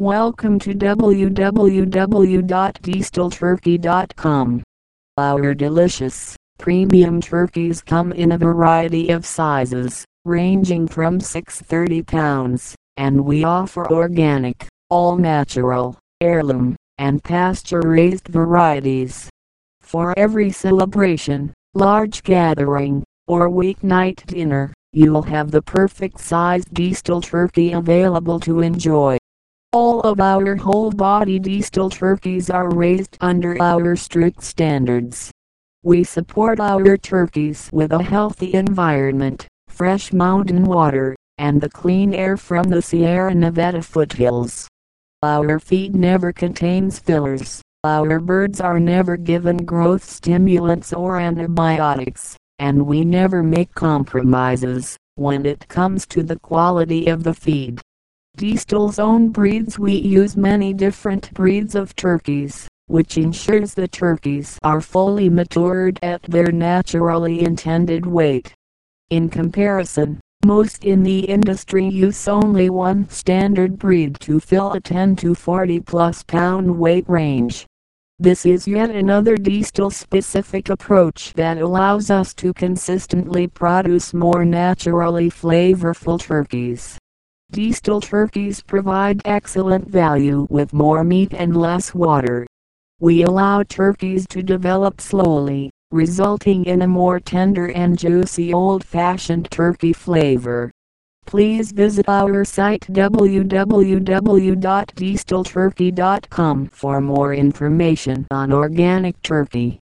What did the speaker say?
Welcome to www.diestelturkey.com. Our delicious, premium turkeys come in a variety of sizes, ranging from 630 pounds, and we offer organic, all natural, heirloom, and pasture-raised varieties. For every celebration, large gathering, or weeknight dinner, you'll have the perfect sized Diestel turkey available to enjoy. Of our whole-body Diestel turkeys are raised under our strict standards. We support our turkeys with a healthy environment, fresh mountain water, and the clean air from the Sierra Nevada foothills. Our feed never contains fillers. Our birds are never given growth stimulants or antibiotics, and we never make compromises when it comes to the quality of the feed. Diestel's own breeds we use many different breeds of turkeys, which ensures the turkeys are fully matured at their naturally intended weight. In comparison, most in the industry use only one standard breed to fill a 10 to 40 plus pound weight range. This is yet another Diestel specific approach that allows us to consistently produce more naturally flavorful turkeys. Diestel turkeys provide excellent value with more meat and less water. We allow turkeys to develop slowly, resulting in a more tender and juicy old-fashioned turkey flavor. Please visit our site www.diestelturkey.com for more information on organic turkey.